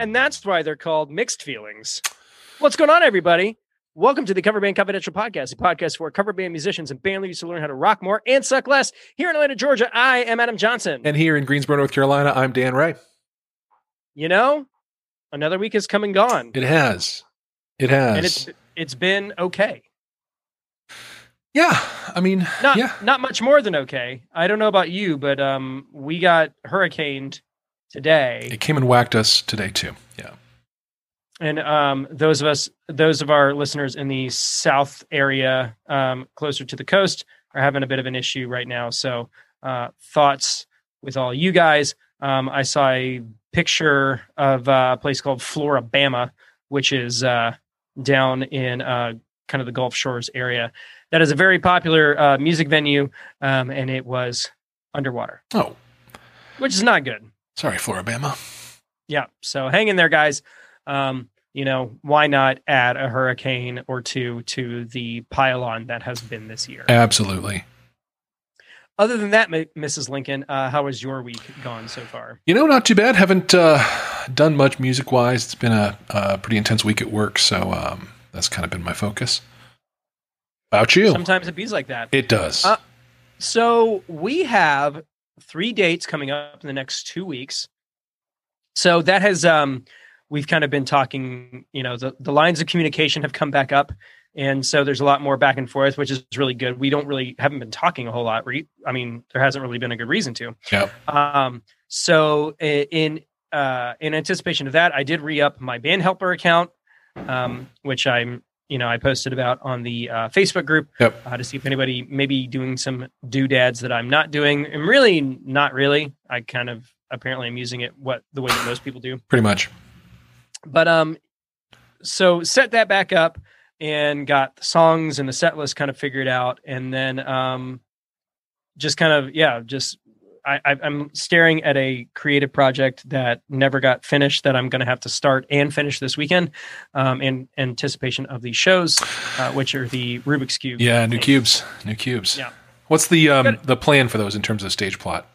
and that's why they're called mixed feelings. What's going on, everybody? Welcome to the Cover Band Confidential Podcast, a podcast for cover band musicians and band leaders to learn how to rock more and suck less. Here in Atlanta, Georgia, I am Adam Johnson. And here in Greensboro, North Carolina, I'm Dan Ray. You know, another week has come and gone, It has. It has. and it's it's been okay. yeah. I mean, Not yeah. not much more than okay. I don't know about you, but um, we got hurricaned today. It came and whacked us today, too. Yeah. And um, those of us, those of our listeners in the south area, um, closer to the coast, are having a bit of an issue right now. So, uh, thoughts with all you guys. Um, I saw a picture of uh, a place called Florabama, which is uh, down in uh, kind of the Gulf Shores area. That is a very popular uh, music venue, um, and it was underwater, Oh, which is not good. Sorry, Florabama. Yeah. So hang in there, guys. Um, you know, why not add a hurricane or two to the pile-on that has been this year? Absolutely. Other than that, M- Mrs. Lincoln, uh, how has your week gone so far? You know, not too bad. Haven't uh, done much music wise. It's been a, a pretty intense week at work, so um, that's kind of been my focus. About you? Sometimes it bees like that. it does. Uh, So we have three dates coming up in the next two weeks. So that has um we've kind of been talking, you know, the, the lines of communication have come back up. And so there's a lot more back and forth, which is really good. We don't really haven't been talking a whole lot. Re- I mean, there hasn't really been a good reason to. Yeah. Um, so in uh, in anticipation of that, I did re up my band helper account, um, which I'm you know I posted about on the uh, Facebook group Yep. uh, to see if anybody maybe doing some doodads that I'm not doing. And really, not really. I kind of apparently am using it what the way that most people do. Pretty much. But um, so set that back up and got the songs and the set list kind of figured out, and then um, just kind of yeah, just I, I'm staring at a creative project that never got finished that I'm going to have to start and finish this weekend, um, in anticipation of these shows, uh, which are the Rubik's cube. Yeah, new cubes. New cubes. Yeah. What's the um, the plan for those in terms of stage plot?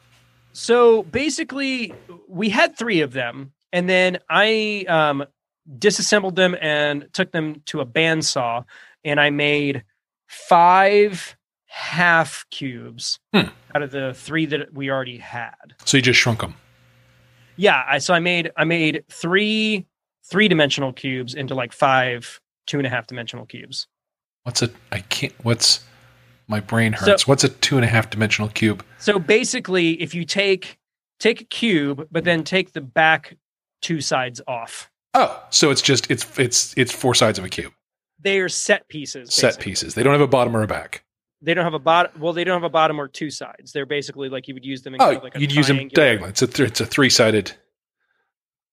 So basically, we had three of them, and then I um, disassembled them and took them to a bandsaw, and I made five half cubes Hmm. out of the three that we already had. So you just shrunk them. Yeah, I, so I made I made three three dimensional cubes into like five two and a half dimensional cubes. What's a? I can't. What's my brain hurts. what's a two and a half dimensional cube? So basically, if you take take a cube, but then take the back two sides off, Oh, so it's just it's it's it's four sides of a cube. they are set pieces. Set pieces. They don't have a bottom or a back. They don't have a bottom. Well, they don't have a bottom or two sides. They're basically like you would use them in Oh, kind of like a you'd use them diagonally. It's a th- it's a three sided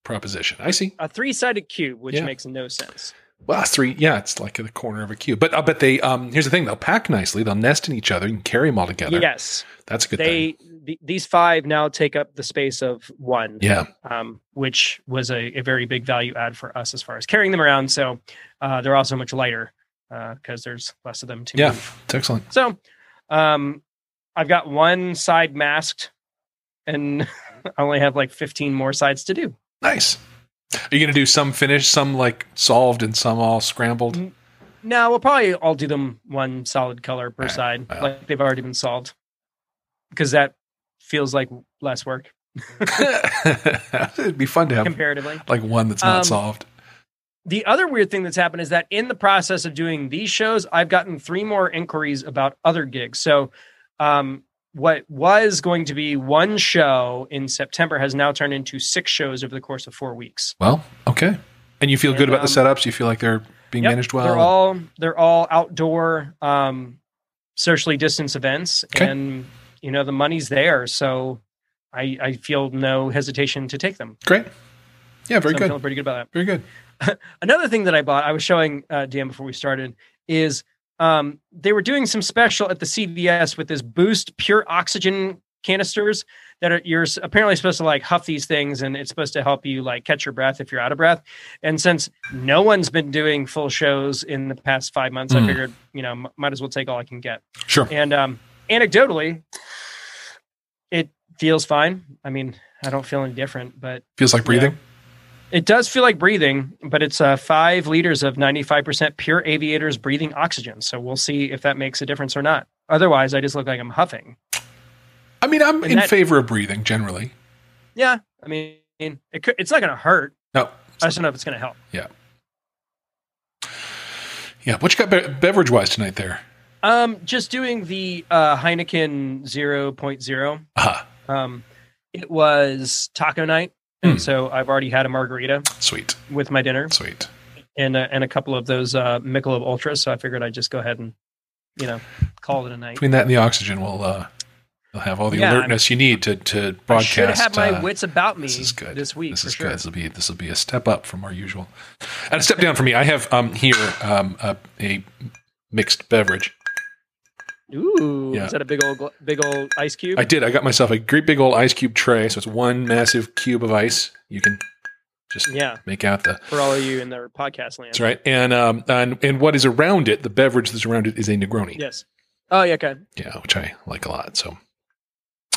proposition. I see. a three sided cube, which Yeah. makes no sense. Well, three. Yeah, it's like the corner of a cube. But I bet they. Um, here's the thing: they'll pack nicely. They'll nest in each other. You can carry them all together. Yes, that's a good thing. they these five now take up the space of one. Yeah, um, which was a, a very big value add for us as far as carrying them around. So uh, they're also much lighter because there's less of them to yeah, move. it's excellent. So um, I've got one side masked, and I only have like 15 more sides to do. Nice. Are you going to do some finished, some like solved, and some all scrambled? No, we'll probably all do them one solid color per Right, side, well. like they've already been solved, because that feels like less work It'd be fun to have comparatively. like one that's not Um, solved. The other weird thing that's happened is that in the process of doing these shows, I've gotten three more inquiries about other gigs. So, um, what was going to be one show in September has now turned into six shows over the course of four weeks. Well, okay. And you feel good And, about the um, setups? You feel like they're being Yep, managed well? They're all they're all outdoor, um, socially distanced events, Okay. and you know the money's there, so I, I feel no hesitation to take them. Great. Yeah, very so I'm feeling pretty good about that. Very good. Another thing that I bought, I was showing uh, Dan before we started, is um, they were doing some special at the CVS with this Boost Pure Oxygen canisters that are you're apparently supposed to like huff these things and it's supposed to help you like catch your breath if you're out of breath. And since no one's been doing full shows in the past five months, I Mm. figured you know m- might as well take all I can get. Sure. And um, anecdotally, it feels fine. I mean, I don't feel any different, but Feels like breathing. It does feel like breathing, but it's uh, five liters of 95% pure aviators breathing oxygen. So we'll see if that makes a difference or not. Otherwise, I just look like I'm huffing. I mean, I'm And in that- favor of breathing generally. Yeah, I mean, it could, it's not going to hurt. No. I just don't know if it's going to help. Yeah. Yeah. What you got be- beverage wise tonight there? Um, just doing the uh, Heineken 0.0. Ah, Um, it was taco night, and Hmm. so I've already had a margarita sweet, with my dinner sweet. and uh, and a couple of those uh, Michelob Ultras. So I figured I'd just go ahead and you know call it a night. Between that and the oxygen, we'll uh, we'll have all the Yeah, alertness you need to to I broadcast. should have my uh, wits about me this is good. this week This is sure. good. This will be this will be a step up from our usual, and a step down for me. I have um here um a, a mixed beverage. Ooh, Yeah. is that a big old big old ice cube? I did. I got myself a great big old ice cube tray. So it's one massive cube of ice. You can just yeah, make out the. for all of you in their podcast land. That's right. And um and and what is around it, the beverage that's around it is a Negroni. Yes. Oh yeah, okay. Yeah, which I like a lot. So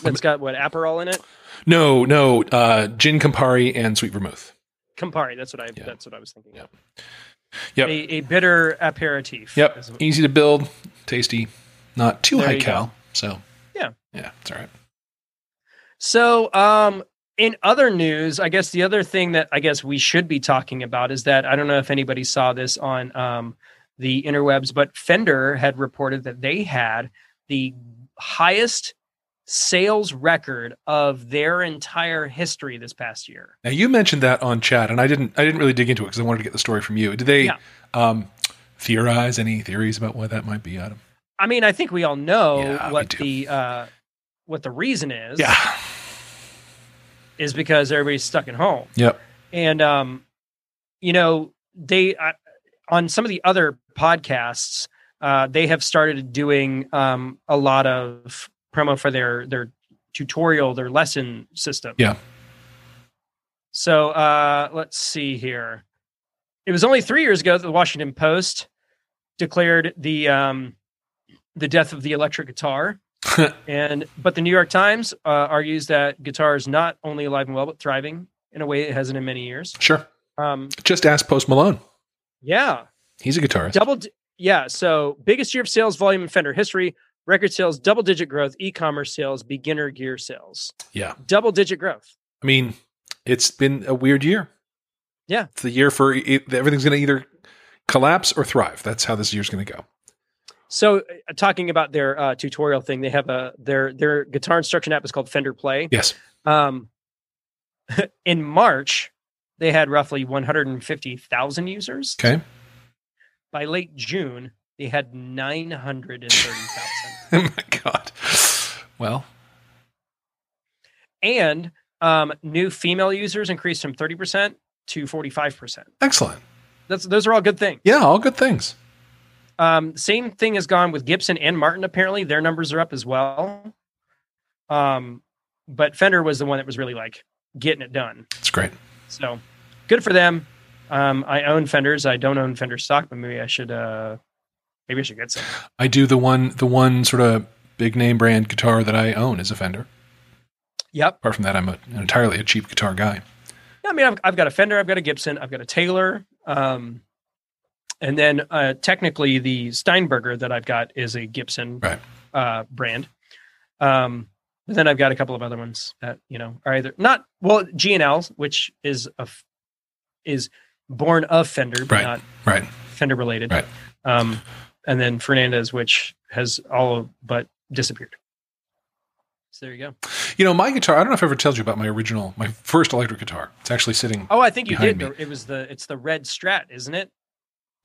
It's got what Aperol in it. no, no, uh, gin Campari and sweet vermouth. Campari. That's what I. Yeah. That's what I was thinking. Yeah. Yep. A, a bitter aperitif. Yep. Easy to build, tasty, not too There high cal. So Yeah. yeah, it's all right. So, um, in other news, I guess the other thing that I guess we should be talking about is that I don't know if anybody saw this on um, the interwebs, but Fender had reported that they had the highest sales record of their entire history this past year. Now you mentioned that on chat, and I didn't. I didn't really dig into it because I wanted to get the story from you. Did they Yeah. um, theorize any theories about why that might be, Adam? I mean, I think we all know Yeah, what the uh, what the reason is. Yeah. is because everybody's stuck at home. Yep. and um you know they uh, on some of the other podcasts uh they have started doing um a lot of promo for their their tutorial their lesson system Yeah. so uh let's see here it was only three years ago that the washington post declared the um the death of the electric guitar and but the new york times uh, argues that guitar is not only alive and well but thriving in a way it hasn't in many years Sure. um Just ask Post Malone. yeah He's a guitarist. double di- yeah so biggest year of sales volume in fender history record sales double digit growth e-commerce sales beginner gear sales Yeah. double digit growth I mean, it's been a weird year. Yeah. It's the year for everything's going to either collapse or thrive. That's how this year's going to go. So uh, talking about their uh, tutorial thing they have a their their guitar instruction app is called fender play Yes. um in march they had roughly 150000 users Okay. by late june they had 930000 Oh my God. Well, and um, new female users increased from 30% to 45%. excellent. That's those are all good things. Yeah, all good things. Um, same thing has gone with Gibson and Martin. Apparently, their numbers are up as well. Um, but Fender was the one that was really like getting it done. It's great. So good for them. Um, I own Fenders. I don't own Fender stock, but maybe I should. Uh, maybe I should get some. I do the one the one sort of big name brand guitar that I own is a Fender. Yep. Apart from that, I'm a, entirely a cheap guitar guy. Yeah, I mean, I've, I've got a Fender, I've got a Gibson, I've got a Taylor, um, and then uh, technically the Steinberger that I've got is a Gibson Right. uh, brand. Um, but then I've got a couple of other ones that you know are either not well G and L, which is a f- is born of Fender, but Right. not Right. Fender related. Right. Um, and then Fernandes, which has all but disappeared. So there you go. You know, my guitar, I don't know if I ever told you about my original, my first electric guitar. It's actually sitting, Oh, I think you did. me. It was the it's the red Strat, isn't it?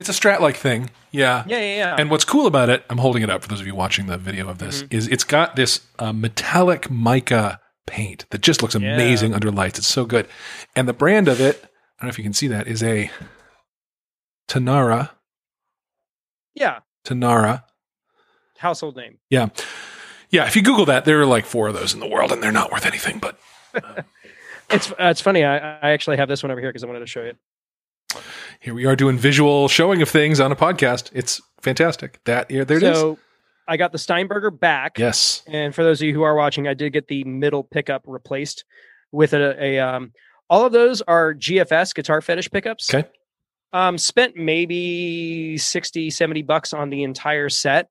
It's a strat like thing. Yeah. Yeah, yeah, yeah. And what's cool about it, I'm holding it up for those of you watching the video of this, Mm-hmm. is it's got this uh, metallic mica paint that just looks Yeah. amazing under lights. It's so good. And the brand of it, I don't know if you can see that, is a Tanara. yeah, Tanara. household name. Yeah. Yeah. If you Google that, there are like four of those in the world and they're not worth anything, but It's uh, it's funny. I, I actually have this one over here because I wanted to show you. Here we are doing visual showing of things on a podcast. It's fantastic. That, there it is. so I got the Steinberger back, Yes. and for those of you who are watching, I did get the middle pickup replaced with a, a um, all of those are GFS guitar fetish pickups. Okay. Um, spent maybe 60, 70 bucks on the entire set.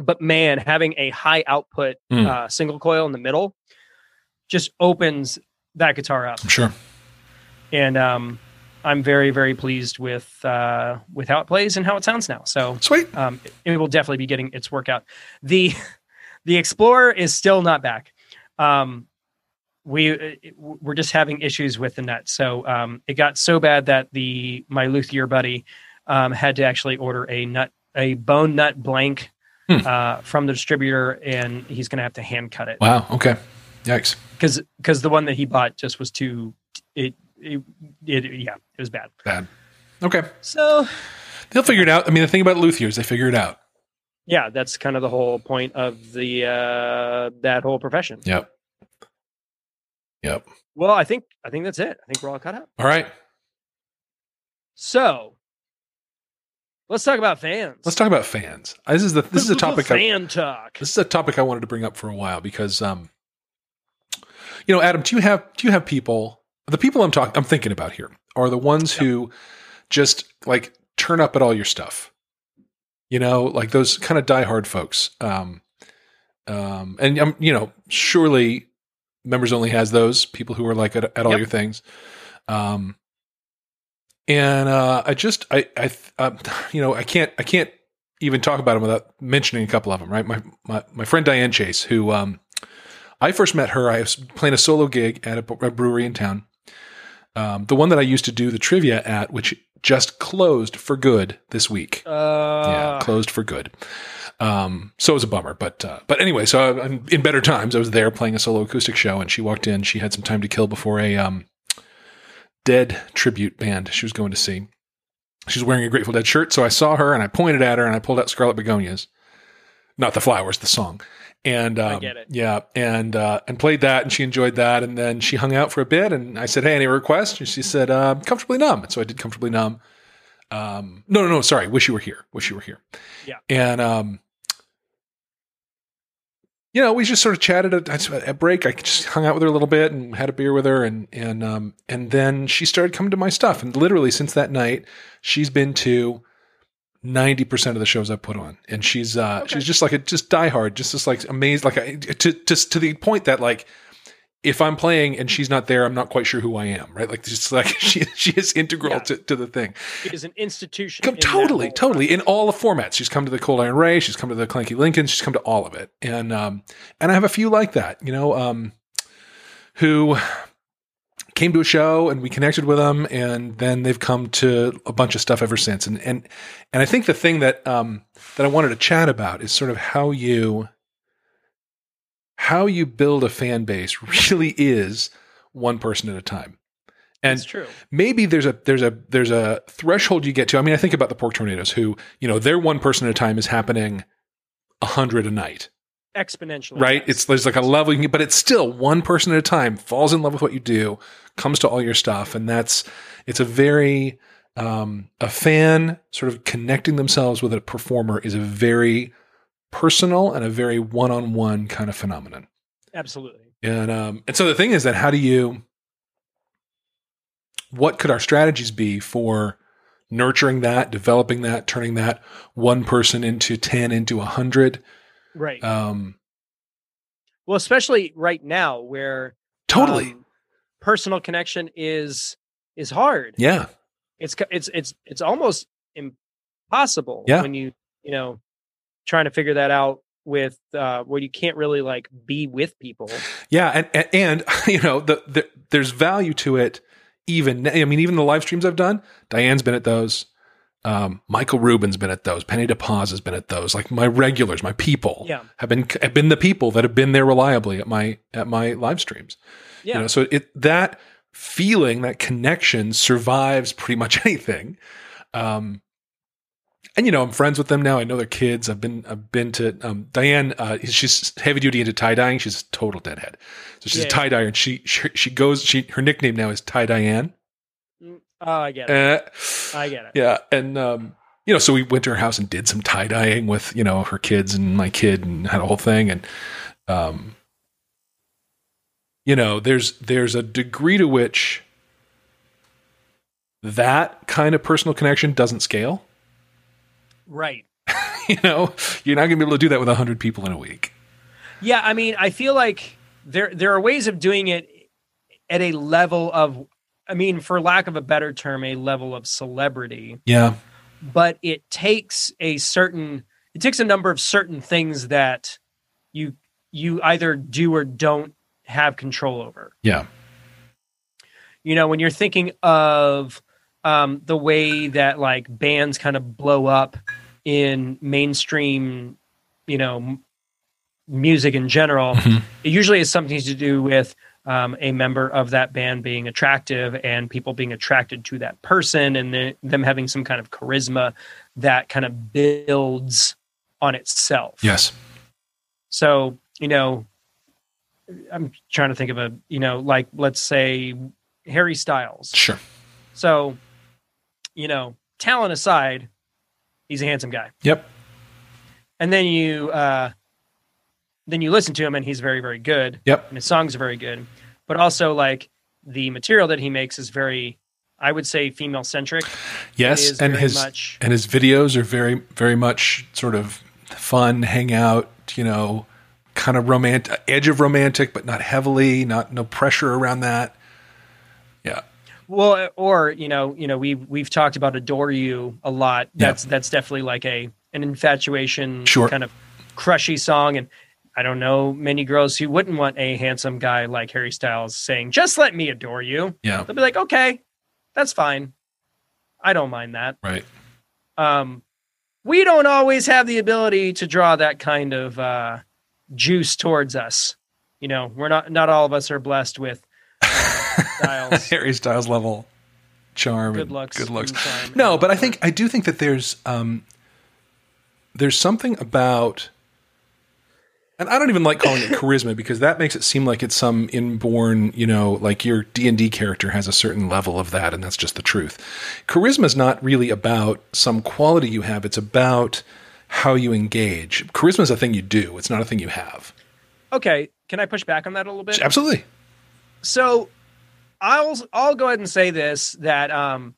But man, having a high output Mm. uh, single coil in the middle just opens that guitar up. Sure. And um, I'm very, very pleased with uh, with how it plays and how it sounds now. So Sweet. um, it, it will definitely be getting its workout. The the Explorer is still not back. Um, we we're just having issues with the nut. So um, it got so bad that the my luthier buddy um, had to actually order a nut a bone nut blank Hmm. uh, from the distributor, and he's going to have to hand cut it Wow. Okay. Yikes. because because the one that he bought just was too it it, it yeah it was bad. Bad. Okay. So They'll figure it out. I mean, the thing about luthiers, they figure it out. yeah, that's kind of the whole point of the uh, that whole profession. Yep. Yep. Well, I think I think that's it. I think we're all caught up. All right. So let's talk about fans. Let's talk about fans. Uh, This is the this is a topic I, fan talk. this is a topic I wanted to bring up for a while because um you know, Adam, do you have do you have people the people I'm talking I'm thinking about here are the ones Yeah. who just like turn up at all your stuff. You know, like those kind of diehard folks. Um um and um, you know, surely members only has those people who are like at, at all Yep. your things. Um and uh I just I I um, you know, I can't I can't even talk about them without mentioning a couple of them, right? My my my friend Diane Chase, who um, I first met her. I was playing a solo gig at a brewery in town. Um, the one that I used to do the trivia at, which just closed for good this week. Uh, yeah, closed for good. Um, so it was a bummer, but uh, but anyway, so I, I'm in better times. I was there playing a solo acoustic show, and she walked in. She had some time to kill before a um, Dead tribute band she was going to see. She was wearing a Grateful Dead shirt, so I saw her and I pointed at her and I pulled out Scarlet Begonias, not the flowers, the song. And um, get it. yeah, and uh, and played that, and she enjoyed that, and then she hung out for a bit, and I said, "Hey, any requests?" And she said, uh, "Comfortably numb." And so I did "Comfortably numb." Um, no, no, no, sorry, "Wish You Were Here." "Wish You Were Here." Yeah. and um, you know, we just sort of chatted at, at break. I just hung out with her a little bit and had a beer with her, and and um, and then she started coming to my stuff. And literally since that night, she's been to ninety percent of the shows I've put on, and she's uh, Okay. she's just like a just diehard, just just like amazed, like I, to to to the point that like. If I'm playing and she's not there, I'm not quite sure who I am, right? Like, just like she she is integral Yeah. to, to the thing. it is an institution. Come, in totally, totally. In all the formats. She's come to the Cold Iron Ray. She's come to the Clanky Lincoln. She's come to all of it. And, um, and I have a few like that, you know, um, who came to a show and we connected with them and then they've come to a bunch of stuff ever since. And, and, and I think the thing that, um, that I wanted to chat about is sort of how you, how you build a fan base really is one person at a time. And It's true. maybe there's a there's a there's a threshold you get to. I mean, I think about the pork tornadoes, who you know, their one person at a time is happening a hundred a night, Exponentially. right? It's there's like a level, you can, but it's still one person at a time falls in love with what you do, comes to all your stuff, and that's it's a very um, a fan sort of connecting themselves with a performer is a very personal and a very one on one kind of phenomenon. absolutely. And um, and so the thing is that how do you what could our strategies be for nurturing that, developing that, turning that one person into 10 into a 100 Right. um well, especially right now where totally. um, personal connection is is hard. yeah. It's it's it's it's almost impossible Yeah. when you you know trying to figure that out with uh where you can't really like be with people. Yeah, and and, and you know, the, the there's value to it even I mean even the live streams I've done, Diane's been at those. Um, Michael Rubin's been at those. Penny DePaz has been at those. Like my regulars, my people Yeah. have been have been the people that have been there reliably at my at my live streams. Yeah. You know, so it that feeling, that connection survives pretty much anything. Um, and you know, I'm friends with them now. I know their kids. I've been I've been to um, Diane. Uh, she's heavy duty into tie dyeing. She's a total deadhead. So she's Yeah. a tie dyer, and she, she she goes. She her nickname now is Tie Diane. Oh, I get it. Uh, I get it. yeah, and um, you know, so we went to her house and did some tie dyeing with you know her kids and my kid and had a whole thing, and um, you know, there's there's a degree to which that kind of personal connection doesn't scale. Right. you know, you're not going to be able to do that with 100 people in a week. Yeah, I mean, I feel like there there are ways of doing it at a level of I mean, for lack of a better term, a level of celebrity. Yeah. But it takes a certain it takes a number of certain things that you you either do or don't have control over. Yeah. You know, when you're thinking of um, the way that like bands kind of blow up in mainstream, you know, music in general, Mhm. it usually has something to do with um, a member of that band being attractive and people being attracted to that person and the, them having some kind of charisma that kind of builds on itself. Yes. So, you know, I'm trying to think of a, you know, like let's say Harry Styles. Sure. So, you know, talent aside, he's a handsome guy. Yep. And then you uh then you listen to him and he's very very good Yep. and his songs are very good. But also like the material that he makes is very I would say female centric. Yes. And his much and his videos are very very much sort of fun, hang out, you know, kind of romantic edge of romantic, but not heavily, not no pressure around that. Yeah. Well, or you know, you know, we we've talked about "Adore You" a lot. Yeah. That's that's definitely like a an infatuation Sure. kind of crushy song, and I don't know many girls who wouldn't want a handsome guy like Harry Styles saying, "Just let me adore you." Yeah. They'll be like, "Okay, that's fine. I don't mind that." Right. Um, we don't always have the ability to draw that kind of uh, juice towards us. You know, we're not not all of us are blessed with uh, Styles. Harry Styles level charm Good and looks good looks. No, but I think I do think that there's um there's something about and I don't even like calling it charisma because that makes it seem like it's some inborn, you know, like your D&D character has a certain level of that and that's just the truth. Charisma is not really about some quality you have, it's about how you engage. Charisma is a thing you do, it's not a thing you have. Okay, can I push back on that a little bit? Absolutely. So I'll I'll go ahead and say this that um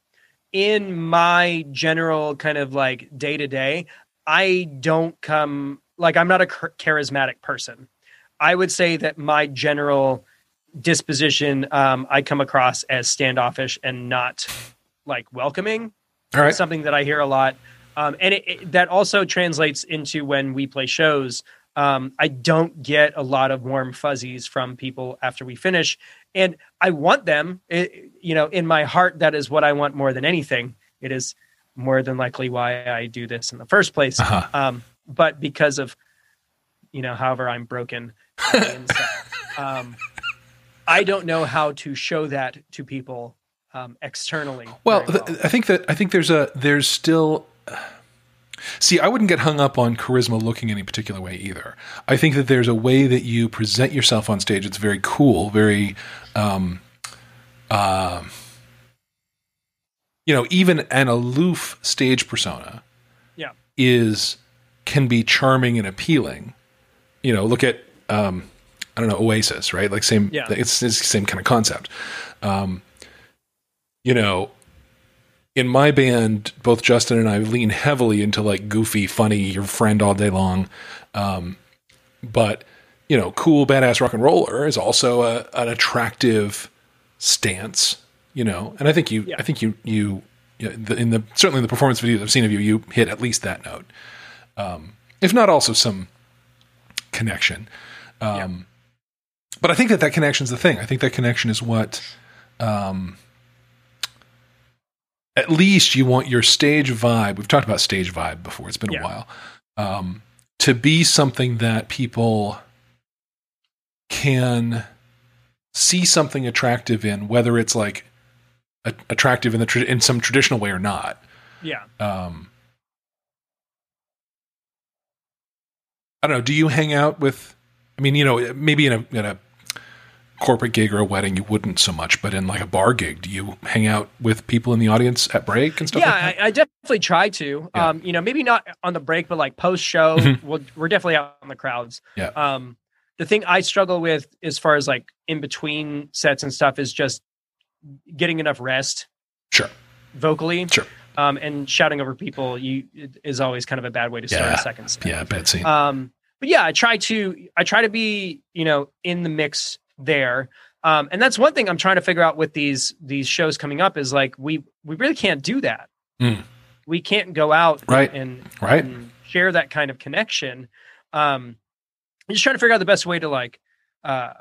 in my general kind of like day to day, I don't come like I'm not a charismatic person. I would say that my general disposition um I come across as standoffish and not like welcoming All right. something that I hear a lot. Um, and it, it, that also translates into when we play shows. Um, I don't get a lot of warm fuzzies from people after we finish, and I want them. It, you know, in my heart, that is what I want more than anything. It is more than likely why I do this in the first place. Uh-huh. Um, but because of, you know, however I'm broken, on the inside, um, I don't know how to show that to people um, externally. Well, very th- I think that I think there's a there's still. See, I wouldn't get hung up on charisma looking any particular way either. I think that there's a way that you present yourself on stage. It's very cool, very, um, um, you know, even an aloof stage persona. Yeah. is can be charming and appealing. You know, look at um, I don't know Oasis, right? Like same, Yeah. it's, it's the same kind of concept. Um, you know, in my band, both Justin and I lean heavily into like goofy, funny, your friend all day long. Um, but you know, cool, badass rock and roller is also a, an attractive stance. You know, and I think you, Yeah. I think you, you, you know, the, in the certainly in the performance videos I've seen of you, you hit at least that note, um, if not also some connection. Um, But I think that that connection is the thing. I think that connection is what, um, at least you want your stage vibe. We've talked about stage vibe before. It's been Yeah. a while. Um, to be something that people can see something attractive in, whether it's like a, attractive in the tra- in some traditional way or not. Yeah. Um, I don't know. Do you hang out with? I mean, you know, maybe in a in a corporate gig or a wedding, you wouldn't so much, but in like a bar gig, do you hang out with people in the audience at break and stuff? yeah, like that? I, I definitely try to. Yeah. Um, you know, maybe not on the break, but like post show, Mhm. we'll, we're definitely out in the crowds. Yeah. Um, the thing I struggle with as far as like in between sets and stuff is just getting enough rest. Sure. vocally. Sure. Um, and shouting over people you is always kind of a bad way to start Yeah. a second set. Yeah, bad scene. Um, but yeah, I try to I try to be you know in the mix there. Um, and that's one thing I'm trying to figure out with these these shows coming up is like we we really can't do that. Mm. We can't go out Right. and, Right. and share that kind of connection. Um, I'm just trying to figure out the best way to like uh,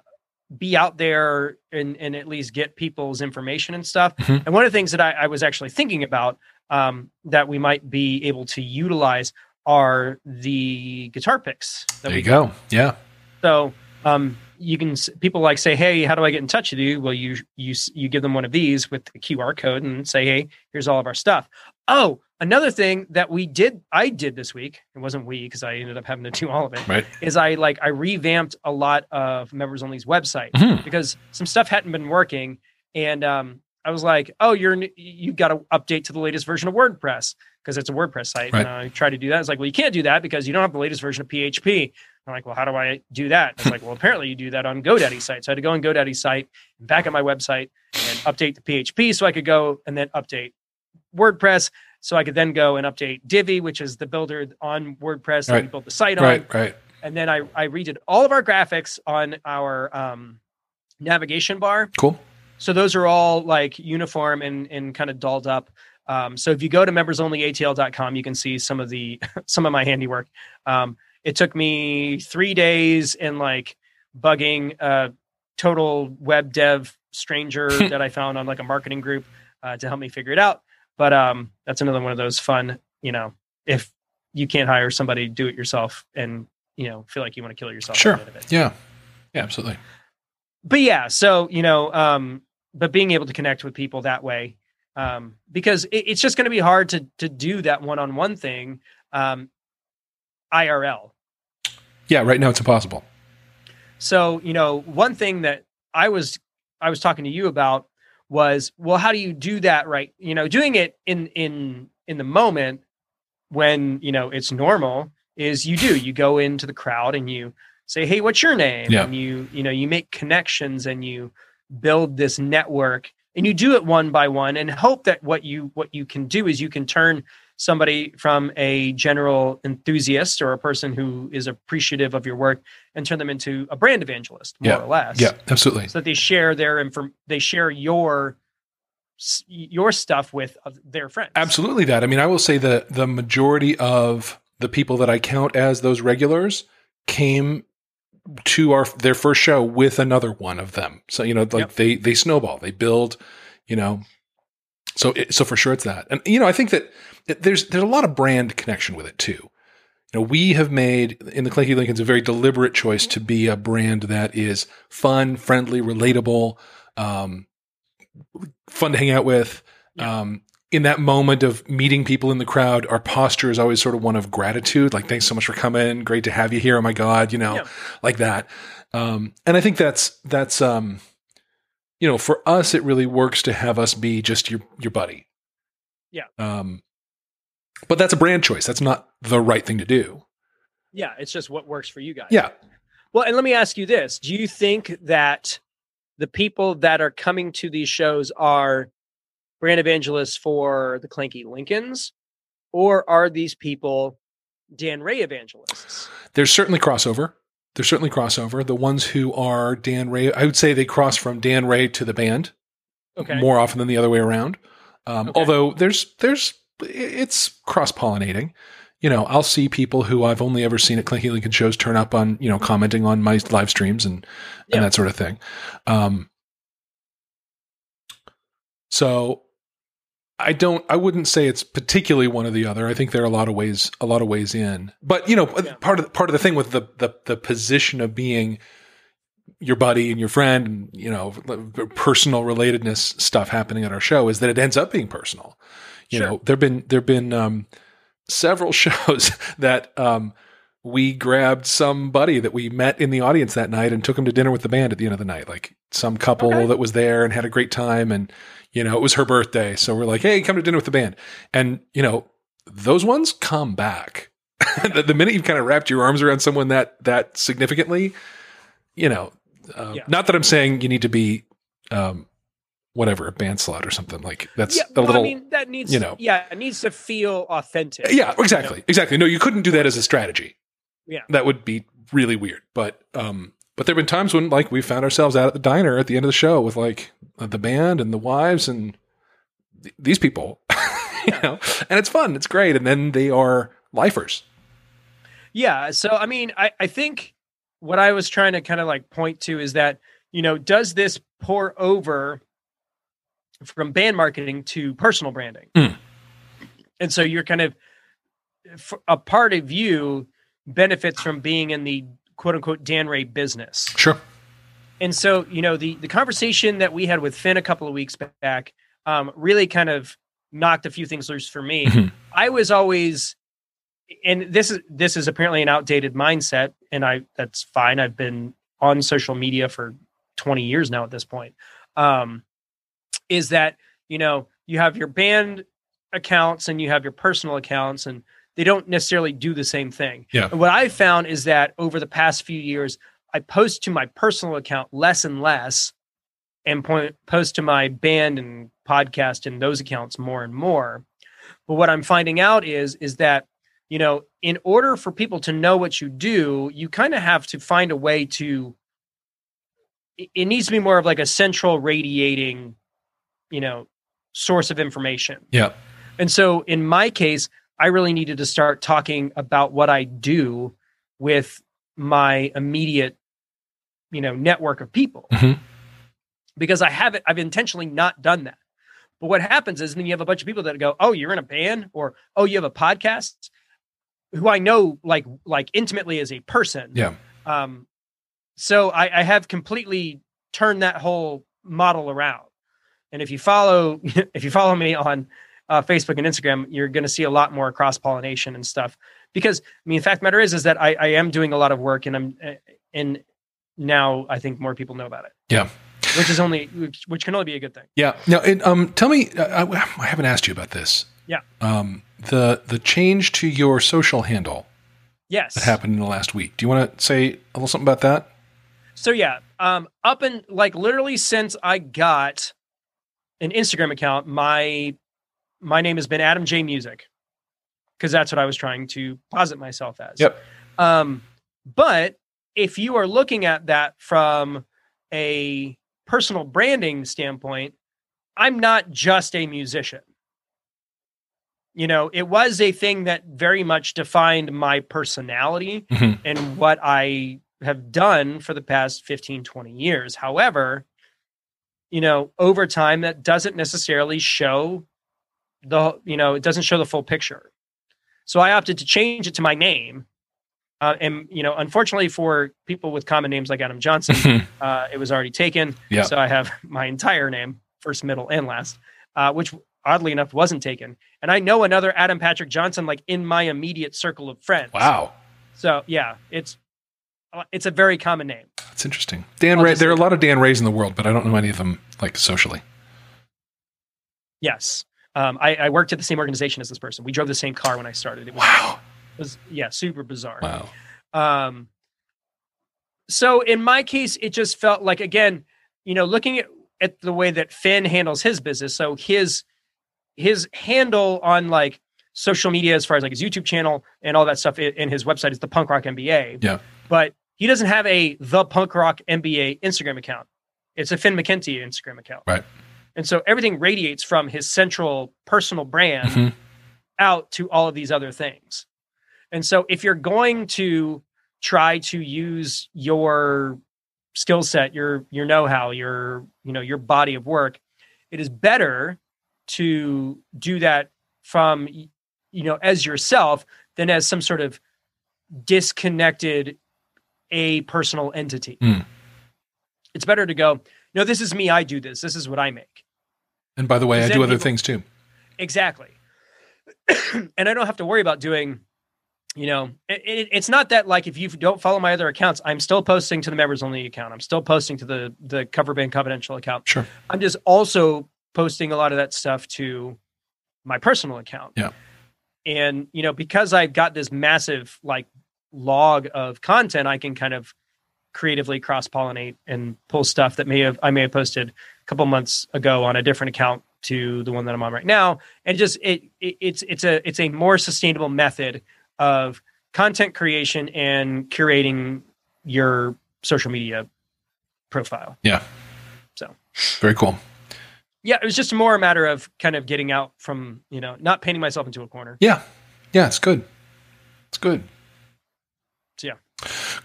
be out there and and at least get people's information and stuff. Mhm. And one of the things that I, I was actually thinking about um, that we might be able to utilize are the guitar picks. There you go. Yeah. so um, you can people like say, "Hey, how do I get in touch with you?" Well, you you you give them one of these with the QR code and say, "Hey, here's all of our stuff." Oh, another thing that we did, I did this week. It wasn't we because I ended up having to do all of it. Right. Is I like I revamped a lot of members only's website Mhm. because some stuff hadn't been working, and um, I was like, "Oh, you're you got to update to the latest version of WordPress because it's a WordPress site." Right. And I tried to do that. It's like, well, you can't do that because you don't have the latest version of PHP. I'm like, well, how do I do that? It's like, well, apparently you do that on GoDaddy site. So I had to go on GoDaddy site and back at my website and update the PHP so I could go and then update WordPress. So I could then go and update Divi, which is the builder on WordPress that we built the site on. Right. Right. And then I, I redid all of our graphics on our um, navigation bar. Cool. So those are all like uniform and and kind of dolled up. Um, so if you go to membersonlyatl.com, you can see some of the some of my handiwork. Um, it took me three days and like bugging a total web dev stranger that I found on like a marketing group uh, to help me figure it out. But um, that's another one of those fun, you know, if you can't hire somebody, do it yourself, and you know, feel like you want to kill yourself. Sure. the end of it Yeah. Yeah. Absolutely. but yeah so you know um but being able to connect with people that way um because it, it's just going to be hard to to do that one-on-one thing um irl Yeah. Right now it's impossible. so you know one thing that i was i was talking to you about was well how do you do that right you know doing it in in in the moment when you know it's normal is you do you go into the crowd and you say hey what's your name Yeah. and you you know you make connections and you build this network and you do it one by one and hope that what you what you can do is you can turn somebody from a general enthusiast or a person who is appreciative of your work and turn them into a brand evangelist more Yeah. or less Yeah. Absolutely. so that they share their inform they share your your stuff with uh, their friends Absolutely that. I mean, I will say that the majority of the people that I count as those regulars came to our their first show with another one of them. So you know, like Yep. they they snowball, they build, you know. So it, so for sure it's that, and you know, I think that there's there's a lot of brand connection with it too. You know, we have made in the Clanky Lincolns a very deliberate choice to be a brand that is fun, friendly, relatable, um, fun to hang out with. Yeah. Um, in that moment of meeting people in the crowd, our posture is always sort of one of gratitude. Like, thanks so much for coming. Great to have you here. Oh my God, you know, Yeah. like that. Um, and I think that's, that's, um, you know, for us, it really works to have us be just your, your buddy. Yeah. Um, but that's a brand choice. That's not the right thing to do. yeah it's just what works for you guys Yeah. well and let me ask you this do you think that the people that are coming to these shows are brand evangelists for the clanky lincolns or are these people dan ray evangelists There's certainly crossover. There's certainly crossover. The ones who are Dan Ray, I would say they cross from Dan Ray to the band okay more often than the other way around. Um, Okay. Although there's there's it's cross pollinating. You know, I'll see people who I've only ever seen at Clanky Lincoln shows turn up on you know commenting on my live streams and Yeah. and that sort of thing. Um, so I don't I wouldn't say it's particularly one or the other. I think there are a lot of ways a lot of ways in. But you know, Yeah. part of the, part of the thing with the, the the position of being your buddy and your friend and you know personal relatedness stuff happening at our show is that it ends up being personal. You Sure. know, there've been there've been um several shows that um we grabbed somebody that we met in the audience that night and took him to dinner with the band at the end of the night. Like some couple Okay. that was there and had a great time and you know, it was her birthday. So we're like, hey, come to dinner with the band. And, you know, those ones come back. the, the minute you've kind of wrapped your arms around someone that that significantly, you know, uh, Yeah. not that I'm saying you need to be um, whatever a band slot or something like that's yeah, a well, little I mean, that needs, you know. yeah, it needs to feel authentic. yeah exactly exactly no you couldn't do that as a strategy Yeah. that would be really weird but um but there have been times when like we found ourselves out at the diner at the end of the show with like the band and the wives and th- these people you know and it's fun it's great and then they are lifers Yeah. So, I mean, I, I think what I was trying to kind of like point to is that, you know, does this pour over from band marketing to personal branding? Mm. And so you're kind of, a part of you benefits from being in the quote unquote Dan Ray business. sure And so, you know, the the conversation that we had with Finn a couple of weeks back um, really kind of knocked a few things loose for me. Mhm. I was always, and this is this is apparently an outdated mindset, and I that's fine. I've been on social media for twenty years now at this point. Um, is that you know you have your band accounts and you have your personal accounts, and they don't necessarily do the same thing. Yeah. And what I've found is that over the past few years, I post to my personal account less and less, and point, post to my band and podcast and those accounts more and more. But what I'm finding out is is that you know, in order for people to know what you do, you kind of have to find a way to. It it needs to be more of like a central radiating, you know, source of information. yeah And so in my case, I really needed to start talking about what I do with my immediate, you know, network of people. Mhm. Because I haven't, I've intentionally not done that. But what happens is then you have a bunch of people that go, Oh, you're in a band, or oh, you have a podcast, who I know like like intimately as a person. yeah Um, so I, I have completely turned that whole model around. And if you follow, if you follow me on uh, Facebook and Instagram, you're going to see a lot more cross pollination and stuff. Because I mean, the fact of the matter is, is that I, I am doing a lot of work, and I'm, uh, and now I think more people know about it. Yeah. which is only, which, which can only be a good thing. Yeah. Now, and, um, tell me, I, I haven't asked you about this. Yeah. Um, the the change to your social handle Yes, that happened in the last week. Do you want to say a little something about that? So yeah, um, up and like literally since I got an Instagram account, my my name has been Adam J Music because that's what I was trying to posit myself as. Yep. Um, but if you are looking at that from a personal branding standpoint, I'm not just a musician. You know, it was a thing that very much defined my personality Mhm. and what I have done for the past 15, 20 years. However, you know, over time, that doesn't necessarily show the, you know, it doesn't show the full picture. So I opted to change it to my name. Uh, and, you know, unfortunately for people with common names like Adam Johnson, uh, it was already taken. Yeah. So I have my entire name, first, middle, and last, uh, which oddly enough wasn't taken. And I know another Adam Patrick Johnson, like in my immediate circle of friends. wow. So yeah, it's uh, it's a very common name. That's interesting. Dan Ray, there are a lot of Dan Rays in the world, but I don't know any of them like socially. Yes. Um, I, I worked at the same organization as this person. We drove the same car when I started. It was, Wow. it was yeah, super bizarre. Wow. Um, so in my case, it just felt like again, you know, looking at, at the way that Finn handles his business. So his his handle on like social media, as far as like his YouTube channel and all that stuff, i- and his website is the Punk Rock MBA. Yeah. But he doesn't have a the Punk Rock MBA Instagram account. It's a Finn McKenty Instagram account. Right. And so everything radiates from his central personal brand Mhm. out to all of these other things. And so if you're going to try to use your skill set, your your know-how, your you know, your body of work, it is better to do that from you know as yourself than as some sort of disconnected a personal entity. Mm. It's better to go, no, this is me, I do this. This is what I make. And by the way, I do other people- things too. Exactly. and I don't have to worry about doing, you know, it, it, it's not that like if you don't follow my other accounts, I'm still posting to the members only account. I'm still posting to the the cover band confidential account. Sure. I'm just also posting a lot of that stuff to my personal account. Yeah. And you know, because I've got this massive like log of content, I can kind of creatively cross pollinate and pull stuff that may have I may have posted couple months ago on a different account to the one that I'm on right now, and just it, it it's it's a it's a more sustainable method of content creation and curating your social media profile. Yeah. So Very cool. yeah, it was just more a matter of kind of getting out from you know not painting myself into a corner. Yeah. Yeah, it's good. It's good. So yeah,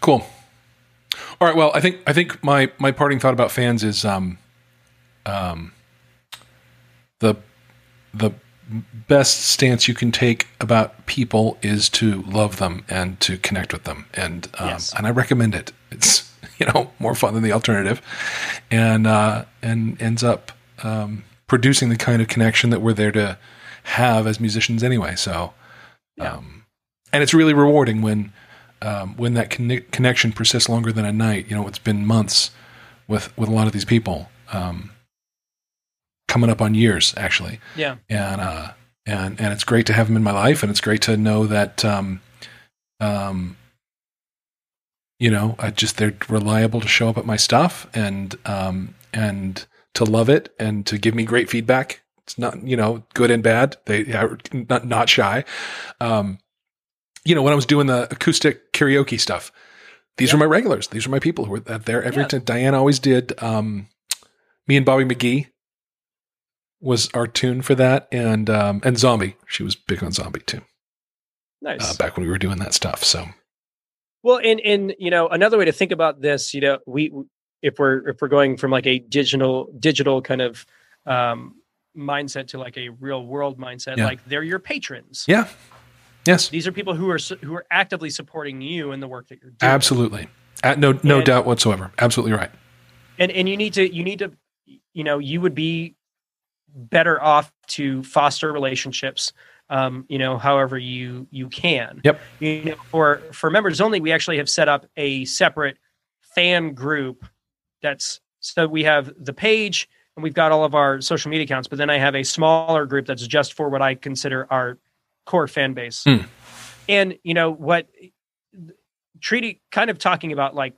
Cool. All right. Well, I think I think my my parting thought about fans is um um the the best stance you can take about people is to love them and to connect with them and um, Yes. and I recommend it. It's you know more fun than the alternative, and uh, and ends up um, producing the kind of connection that we're there to have as musicians anyway. So, Yeah. um, and it's really rewarding when um, when that conne- connection persists longer than a night. You know, it's been months with with a lot of these people, um, coming up on years actually yeah, and uh, and and it's great to have them in my life, and it's great to know that um, um, you know, I just they're reliable to show up at my stuff and um and to love it and to give me great feedback. It's not you know good and bad. They are not not shy. Um, you know, when I was doing the acoustic karaoke stuff, these Yeah. are my regulars. These are my people who were there every Yeah. time. Diane always did. Um, me and Bobby McGee was our tune for that, and um, and Zombie. She was big on Zombie too. nice. Uh, back when we were doing that stuff. So Well, and and you know another way to think about this, you know, we if we're if we're going from like a digital digital kind of um, mindset to like a real world mindset, Yeah. like they're your patrons. yeah, yes, These are people who are who are actively supporting you in the work that you're doing. absolutely. Uh, no no And- doubt whatsoever. Absolutely right. and and you need to you need to you know you would be better off to foster relationships um you know however you you can Yep. you know for for members only we actually have set up a separate fan group that's so we have the page and we've got all of our social media accounts but then i have a smaller group that's just for what i consider our core fan base Hmm. and you know what treaty kind of talking about like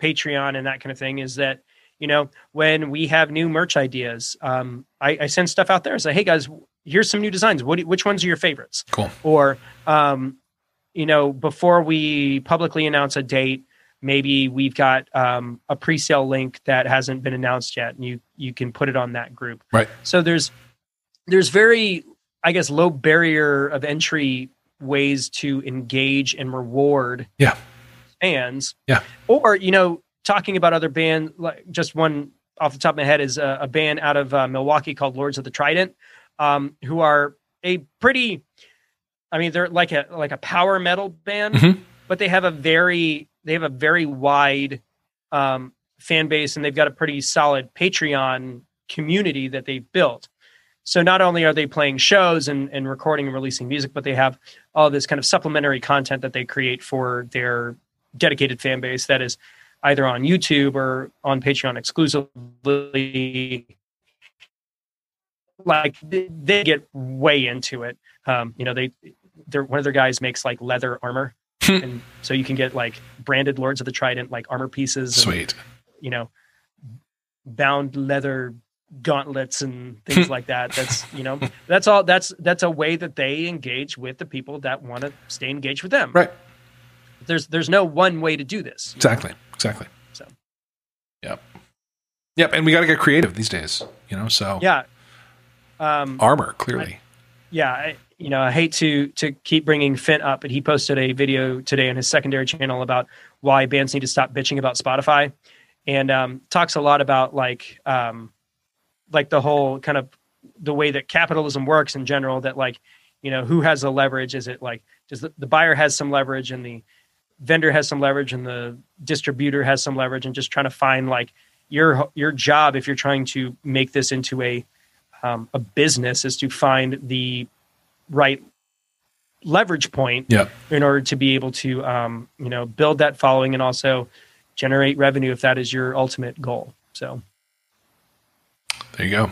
patreon and that kind of thing is that you know when we have new merch ideas um, I, I send stuff out there and say hey guys here's some new designs what which ones are your favorites Cool. or um, you know before we publicly announce a date maybe we've got um, a pre-sale link that hasn't been announced yet and you you can put it on that group Right. so there's there's very i guess low barrier of entry ways to engage and reward Yeah. fans Yeah. or you know talking about other band like just one off the top of my head is a, a band out of uh, milwaukee called lords of the trident um, who are a pretty i mean they're like a like a power metal band Mhm. but they have a very they have a very wide um, fan base and they've got a pretty solid patreon community that they've built so not only are they playing shows and, and recording and releasing music but they have all this kind of supplementary content that they create for their dedicated fan base that is either on youtube or on patreon exclusively. Like they, get way into it. Um, you know they they're one of their guys makes like leather armor. And so you can get like branded lords of the trident like armor pieces and, Sweet. you know bound leather gauntlets and things like that. That's you know that's all that's that's a way that they engage with the people that want to stay engaged with them. Right. There's there's no one way to do this Exactly. Exactly. So. Yep. Yep. And we got to get creative these days. You know. So yeah um armor clearly. yeah I, you know i hate to to keep bringing finn up but he posted a video today on his secondary channel about why bands need to stop bitching about spotify and um talks a lot about like um like the whole kind of the way that capitalism works in general that like you know who has the leverage is it like does the, the buyer has some leverage and the vendor has some leverage and the distributor has some leverage and just trying to find like your your job if you're trying to make this into a um, a business is to find the right leverage point Yep. in order to be able to um, you know build that following and also generate revenue if that is your ultimate goal so There you go.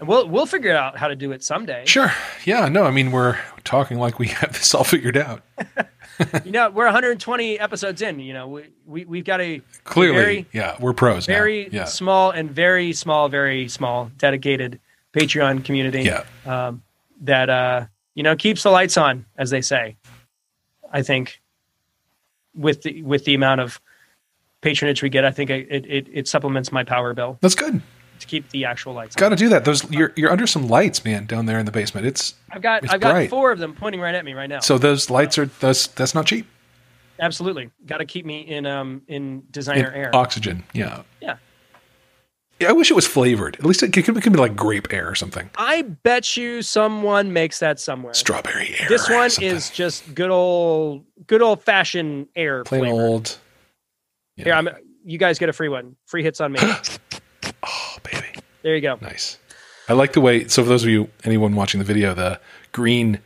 and we'll we'll figure out how to do it someday Sure. Yeah. No. I mean, we're talking like we have this all figured out. you know, we're 120 episodes in. You know, we, we we've got a Clearly, very, yeah, we're pros. now. very yeah, small and very small, very small dedicated Patreon community. yeah. um, that uh, you know keeps the lights on, as they say. I think with the with the amount of patronage we get, I think it it, it supplements my power bill That's good. To keep the actual lights. Got to do that. Those you're you're under some lights, man, down there in the basement. It's I've got it's I've got four of them pointing right at me right now. so those lights are that's that's not cheap. Absolutely, got to keep me in um in designer It- air. Oxygen. Yeah. Yeah. Yeah, I wish it was flavored. At least it could, it could be like grape air or something. I bet you someone makes that somewhere. Strawberry air. This one is just good old good old fashioned air. plain flavor. old. Yeah. Here, I'm. You guys get a free one. Free hits on me. Oh, baby. there you go. Nice. I like the way. So, for those of you, anyone watching the video, the green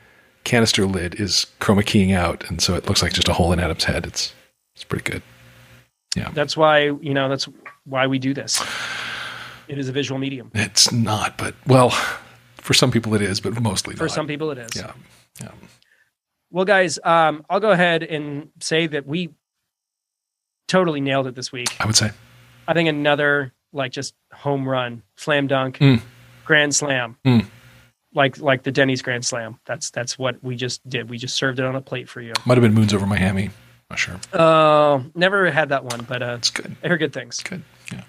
canister lid is chroma keying out, and so it looks like just a hole in Adam's head. It's it's pretty good. Yeah. That's why you know that's why we do this. It is a visual medium. It's not, but well, for some people it is, but mostly For not. some people, it is. Yeah. Yeah. Well, guys, um, I'll go ahead and say that we totally nailed it this week. I would say. I think another like just home run, slam dunk, Mm. grand slam, Mm. like like the Denny's grand slam. That's that's what we just did. We just served it on a plate for you. Might have been Moons Over My Hammy. Not sure. Uh, never had that one, but uh, It's good. I heard good things. Good. Yeah.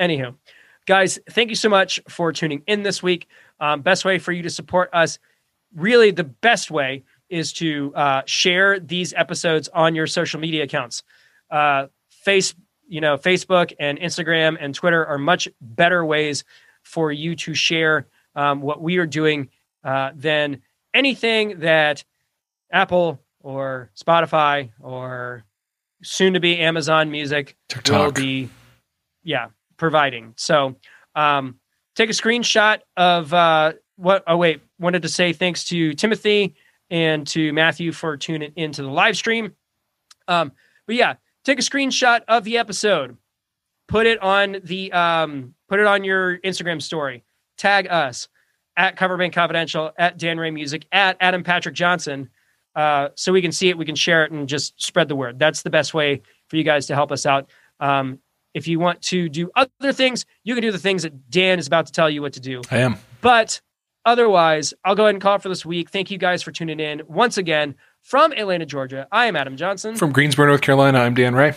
Anywho, guys, thank you so much for tuning in this week. Um, best way for you to support us, really, the best way is to uh, share these episodes on your social media accounts. Uh, face, you know, Facebook and Instagram and Twitter are much better ways for you to share um, what we are doing uh, than anything that Apple or Spotify or soon to be Amazon Music will be yeah providing. So um take a screenshot of uh what oh wait wanted to say thanks to timothy and to matthew for tuning into the live stream. Um but yeah take a screenshot of the episode put it on the um put it on your instagram story tag us at coverband confidential at dan ray music at adam patrick johnson uh, so we can see it we can share it and just spread the word that's the best way for you guys to help us out um, if you want to do other things, you can do the things that Dan is about to tell you what to do. I am. But otherwise, I'll go ahead and call it for this week. Thank you guys for tuning in once again from Atlanta, Georgia. I am Adam Johnson. From Greensboro, North Carolina, I'm Dan Ray.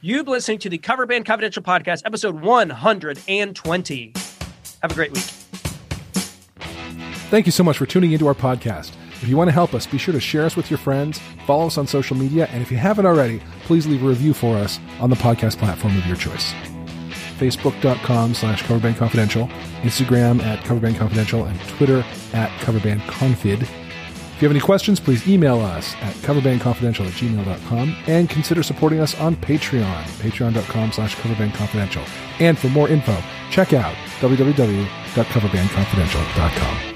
You've been listening to the Cover Band Confidential Podcast, episode 120. Have a great week. Thank you so much for tuning into our podcast. If you want to help us, be sure to share us with your friends, follow us on social media, and if you haven't already, please leave a review for us on the podcast platform of your choice. Facebook.com slash Coverband Confidential, Instagram at Coverband Confidential, and Twitter at Coverband Confid. If you have any questions, please email us at coverbandconfidential at gmail.com and consider supporting us on Patreon, patreon.com slash coverbandconfidential. And for more info, check out www.coverbandconfidential.com.